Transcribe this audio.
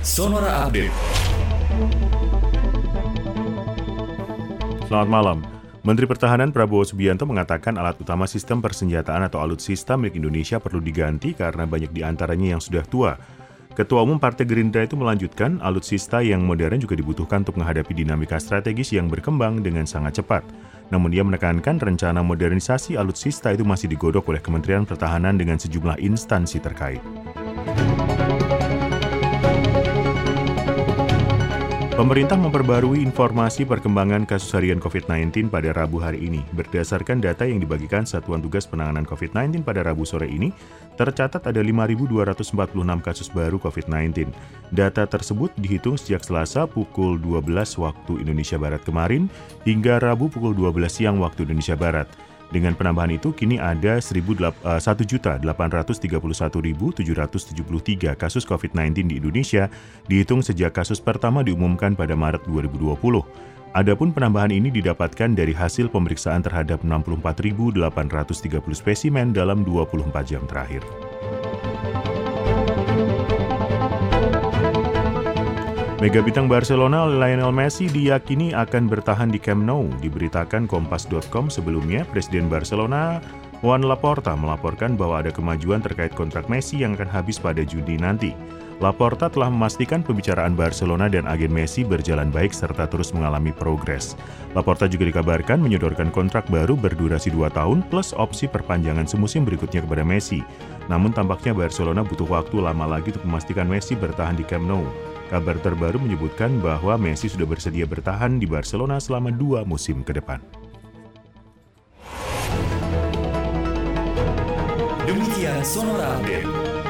Sonora Update. Selamat malam. Menteri Pertahanan Prabowo Subianto mengatakan alat utama sistem persenjataan atau alutsista milik Indonesia perlu diganti karena banyak di antaranya yang sudah tua. Ketua Umum Partai Gerindra itu melanjutkan alutsista yang modern juga dibutuhkan untuk menghadapi dinamika strategis yang berkembang dengan sangat cepat. Namun ia menekankan rencana modernisasi alutsista itu masih digodok oleh Kementerian Pertahanan dengan sejumlah instansi terkait. Pemerintah memperbarui informasi perkembangan kasus harian COVID-19 pada Rabu hari ini. Berdasarkan data yang dibagikan Satuan Tugas Penanganan COVID-19 pada Rabu sore ini, tercatat ada 5.246 kasus baru COVID-19. Data tersebut dihitung sejak Selasa pukul 12 waktu Indonesia Barat kemarin hingga Rabu pukul 12 siang waktu Indonesia Barat. Dengan penambahan itu, kini ada 1.831.773 eh, kasus COVID-19 di Indonesia, dihitung sejak kasus pertama diumumkan pada Maret 2020. Adapun penambahan ini didapatkan dari hasil pemeriksaan terhadap 64.830 spesimen dalam 24 jam terakhir. Mega bintang Barcelona Lionel Messi diyakini akan bertahan di Camp Nou. Diberitakan Kompas.com sebelumnya, Presiden Barcelona Juan Laporta melaporkan bahwa ada kemajuan terkait kontrak Messi yang akan habis pada Juni nanti. Laporta telah memastikan pembicaraan Barcelona dan agen Messi berjalan baik serta terus mengalami progres. Laporta juga dikabarkan menyodorkan kontrak baru berdurasi 2 tahun plus opsi perpanjangan semusim berikutnya kepada Messi. Namun tampaknya Barcelona butuh waktu lama lagi untuk memastikan Messi bertahan di Camp Nou. Kabar terbaru menyebutkan bahwa Messi sudah bersedia bertahan di Barcelona selama dua musim ke depan. L'unità sonora.